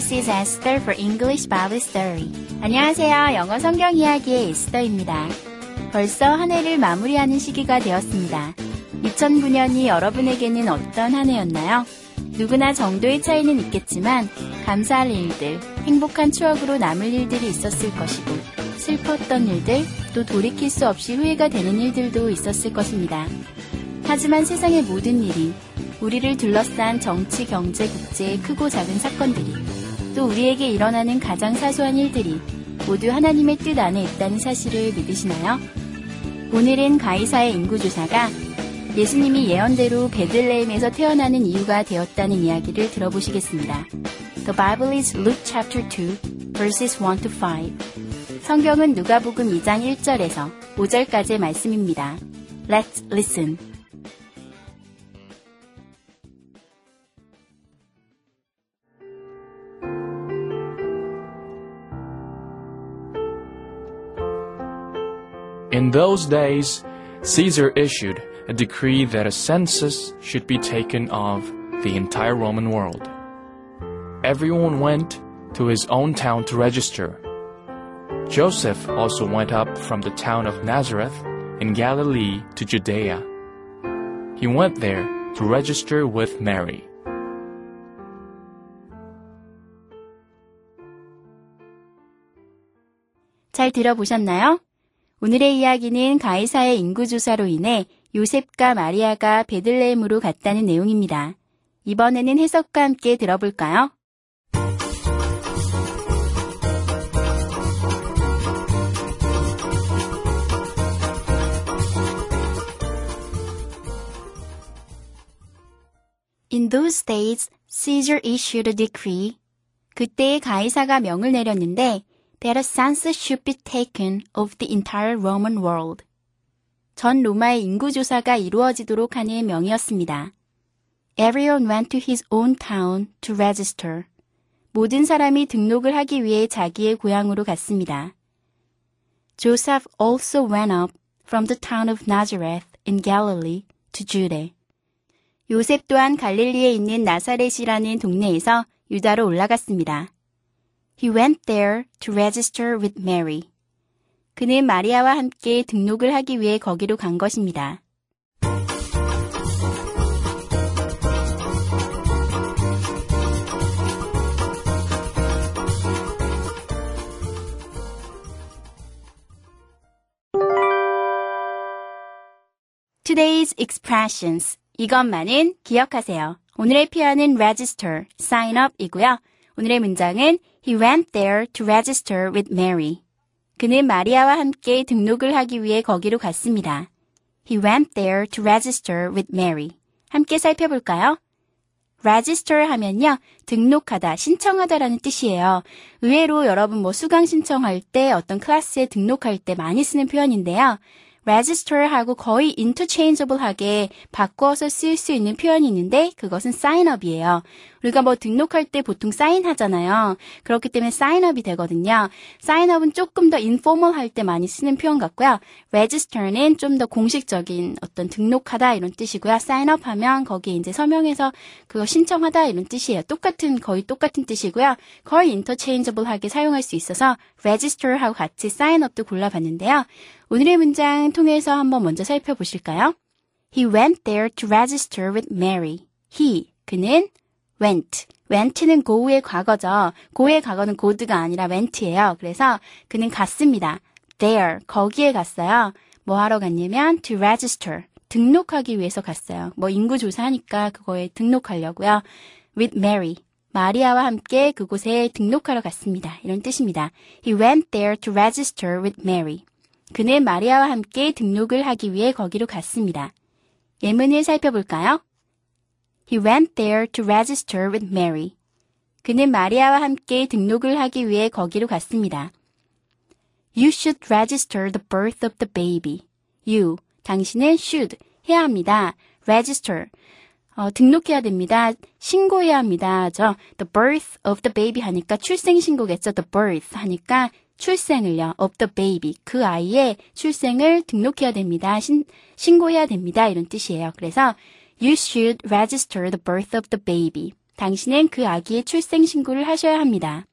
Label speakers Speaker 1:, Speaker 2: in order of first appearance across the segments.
Speaker 1: This is Esther for English Bible Story. 안녕하세요. 영어 성경 이야기의 에스더입니다. 벌써 한 해를 마무리하는 시기가 되었습니다. 2009년이 여러분에게는 어떤 한 해였나요? 누구나 정도의 차이는 있겠지만 감사할 일들, 행복한 추억으로 남을 일들이 있었을 것이고 슬펐던 일들, 또 돌이킬 수 없이 후회가 되는 일들도 있었을 것입니다. 하지만 세상의 모든 일이 우리를 둘러싼 정치, 경제, 국제의 크고 작은 사건들이 또 우리에게 일어나는 가장 사소한 일들이 모두 하나님의 뜻 안에 있다는 사실을 믿으시나요? 오늘은 가이사의 인구조사가 예수님이 예언대로 베들레헴에서 태어나는 이유가 되었다는 이야기를 들어보시겠습니다. The Bible is Luke chapter 2, verses 1 to 5. 성경은 누가복음 2장 1절에서 5절까지의 말씀입니다. Let's listen.
Speaker 2: In those days, Caesar issued a decree that a census should be taken of the entire Roman world. Everyone went to his own town to register. Joseph also went up from the town of Nazareth in Galilee to Judea. He went there to register with Mary.
Speaker 1: 잘 들어보셨나요? 오늘의 이야기는 가이사의 인구조사로 인해 요셉과 마리아가 베들레헴으로 갔다는 내용입니다. 이번에는 해석과 함께 들어볼까요? In those days, Caesar issued a decree. 그때 가이사가 명을 내렸는데 that a census should be taken of the entire Roman world. 전 로마의 인구 조사가 이루어지도록 하는 명이었습니다. Everyone went to his own town to register. 모든 사람이 등록을 하기 위해 자기의 고향으로 갔습니다. Joseph also went up from the town of Nazareth in Galilee to Judah. 요셉 또한 갈릴리에 있는 나사렛이라는 동네에서 유다로 올라갔습니다. He went there to register with Mary. 그는 마리아와 함께 등록을 하기 위해 거기로 간 것입니다. Today's expressions. 이것만은 기억하세요. 오늘의 표현은 register, sign up 이고요. 오늘의 문장은 He went there to register with Mary. 그는 마리아와 함께 등록을 하기 위해 거기로 갔습니다. He went there to register with Mary. 함께 살펴볼까요? register 하면요. 등록하다, 신청하다라는 뜻이에요. 의외로 여러분 뭐 수강 신청할 때 어떤 클래스에 등록할 때 많이 쓰는 표현인데요. register하고 거의 interchangeable하게 바꿔서 쓸 수 있는 표현이 있는데 그것은 sign up이에요. 우리가 뭐 등록할 때 보통 사인 하잖아요. 그렇기 때문에 up이 되거든요. up은 조금 더 informal 할때 많이 쓰는 표현 같고요. register는 좀 더 공식적인 어떤 등록하다 이런 뜻이고요. up 하면 거기에 이제 서명해서 그거 신청하다 이런 뜻이에요. 똑같은 거의 똑같은 뜻이고요. 거의 interchangeable하게 사용할 수 있어서 register하고 같이 up도 골라봤는데요. 오늘의 문장 통해서 한번 먼저 살펴보실까요? He went there to register with Mary. He, 그는 went. went는 go의 과거죠. go의 과거는 good가 아니라 went예요. 그래서 그는 갔습니다. there, 거기에 갔어요. 뭐 하러 갔냐면 to register. 등록하기 위해서 갔어요. 뭐 인구 조사하니까 그거에 등록하려고요. with Mary. 마리아와 함께 그곳에 등록하러 갔습니다. 이런 뜻입니다. He went there to register with Mary. 그는 마리아와 함께 등록을 하기 위해 거기로 갔습니다. 예문을 살펴볼까요? He went there to register with Mary. 그는 마리아와 함께 등록을 하기 위해 거기로 갔습니다. You should register the birth of the baby. You, 당신은 should, 해야 합니다. register, 어, 등록해야 됩니다. 신고해야 합니다. 저 the birth of the baby 하니까 출생 신고겠죠. the birth 하니까 출생을요. of the baby. 그 아이의 출생을 등록해야 됩니다. 신, 신고해야 됩니다. 이런 뜻이에요. 그래서 you should register the birth of the baby. 당신은 그 아기의 출생 신고를 하셔야 합니다.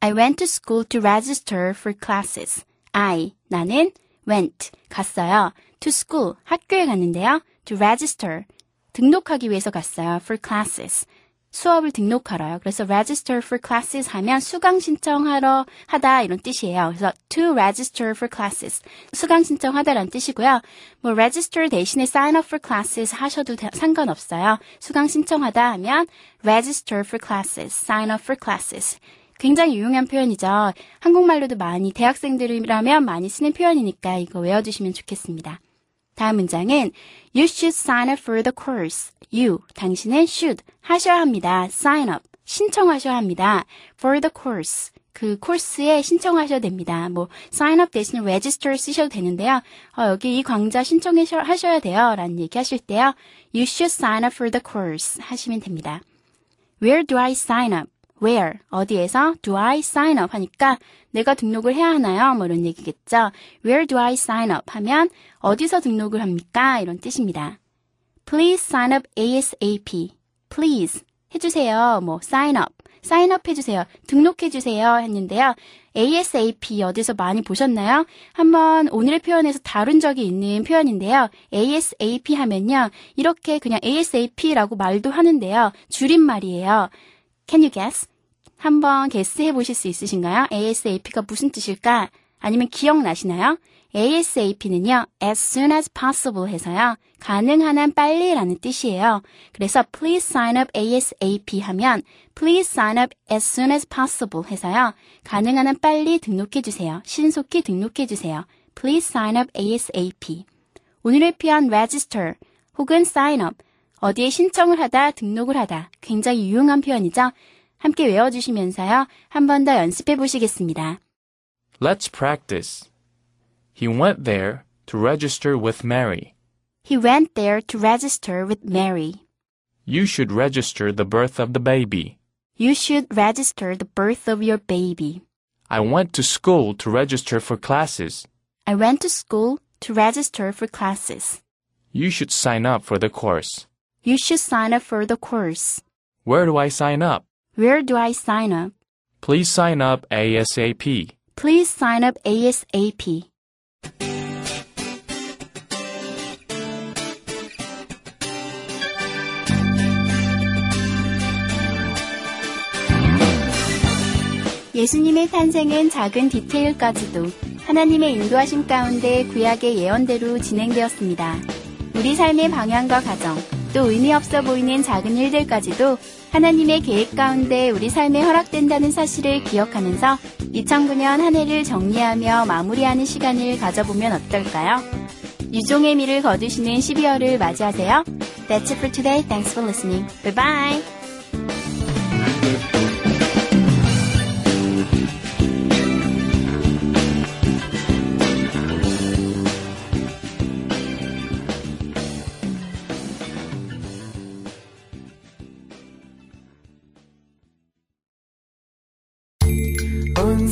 Speaker 1: I went to school to register for classes. I, 나는 went, 갔어요. to school, 학교에 갔는데요. to register, 등록하기 위해서 갔어요. for classes. 수업을 등록하러요. 그래서 register for classes 하면 수강 신청하러 하다 이런 뜻이에요. 그래서 to register for classes. 수강 신청하다라는 뜻이고요. 뭐 register 대신에 sign up for classes 하셔도 상관없어요. 수강 신청하다 하면 register for classes, sign up for classes. 굉장히 유용한 표현이죠. 한국말로도 많이 대학생들이라면 많이 쓰는 표현이니까 이거 외워두시면 좋겠습니다. 다음 문장은 You should sign up for the course. You, 당신은 should 하셔야 합니다. sign up, 신청하셔야 합니다. for the course. 그 코스에 신청하셔야 됩니다. 뭐 sign up 대신에 register 쓰셔도 되는데요. 어, 여기 이 강좌 신청하셔야 돼요. 라는 얘기 하실 때요. You should sign up for the course 하시면 됩니다. Where do I sign up? Where? 어디에서? Do I sign up? 하니까 내가 등록을 해야 하나요? 뭐 이런 얘기겠죠. Where do I sign up? 하면 어디서 등록을 합니까? 이런 뜻입니다. Please sign up ASAP. Please 해주세요. 뭐 sign up. sign up 해주세요. 등록해주세요. 했는데요. ASAP 어디서 많이 보셨나요? 한번 오늘의 표현에서 다룬 적이 있는 표현인데요. ASAP 하면요. 이렇게 그냥 ASAP라고 말도 하는데요. 줄임말이에요. Can you guess? 한번 게스해 보실 수 있으신가요? ASAP가 무슨 뜻일까? 아니면 기억나시나요? ASAP는요, as soon as possible 해서요, 가능한 한 빨리라는 뜻이에요. 그래서 please sign up ASAP 하면 please sign up as soon as possible 해서요, 가능한 한 빨리 등록해 주세요. 신속히 등록해 주세요. Please sign up ASAP. 오늘의 표현 register 혹은 sign up 어디에 신청을 하다, 등록을 하다. 굉장히 유용한 표현이죠. 함께 외워주시면서요. 한 번 더 연습해 보시겠습니다.
Speaker 2: Let's practice. He went there to register with Mary.
Speaker 1: He went there to register with Mary.
Speaker 2: You should register the birth of the baby.
Speaker 1: You should register the birth of your baby.
Speaker 2: I went to school to register for classes.
Speaker 1: I went to school to register for classes.
Speaker 2: You should sign up for the course.
Speaker 1: You should sign up for the course.
Speaker 2: Where do I sign up?
Speaker 1: Where do I sign up?
Speaker 2: Please sign up ASAP.
Speaker 1: Please sign up ASAP. 예수님의 탄생은 작은 디테일까지도 하나님의 인도하심 가운데 구약의 예언대로 진행되었습니다. 우리 삶의 방향과 가정, 또 의미 없어 보이는 작은 일들까지도 하나님의 계획 가운데 우리 삶에 허락된다는 사실을 기억하면서 2009년 한 해를 정리하며 마무리하는 시간을 가져보면 어떨까요? 유종의 미를 거두시는 12월을 맞이하세요. That's it for today. Thanks for listening. Bye bye.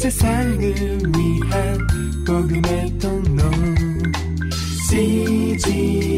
Speaker 3: 세상을 위한 복음의 통로. CGM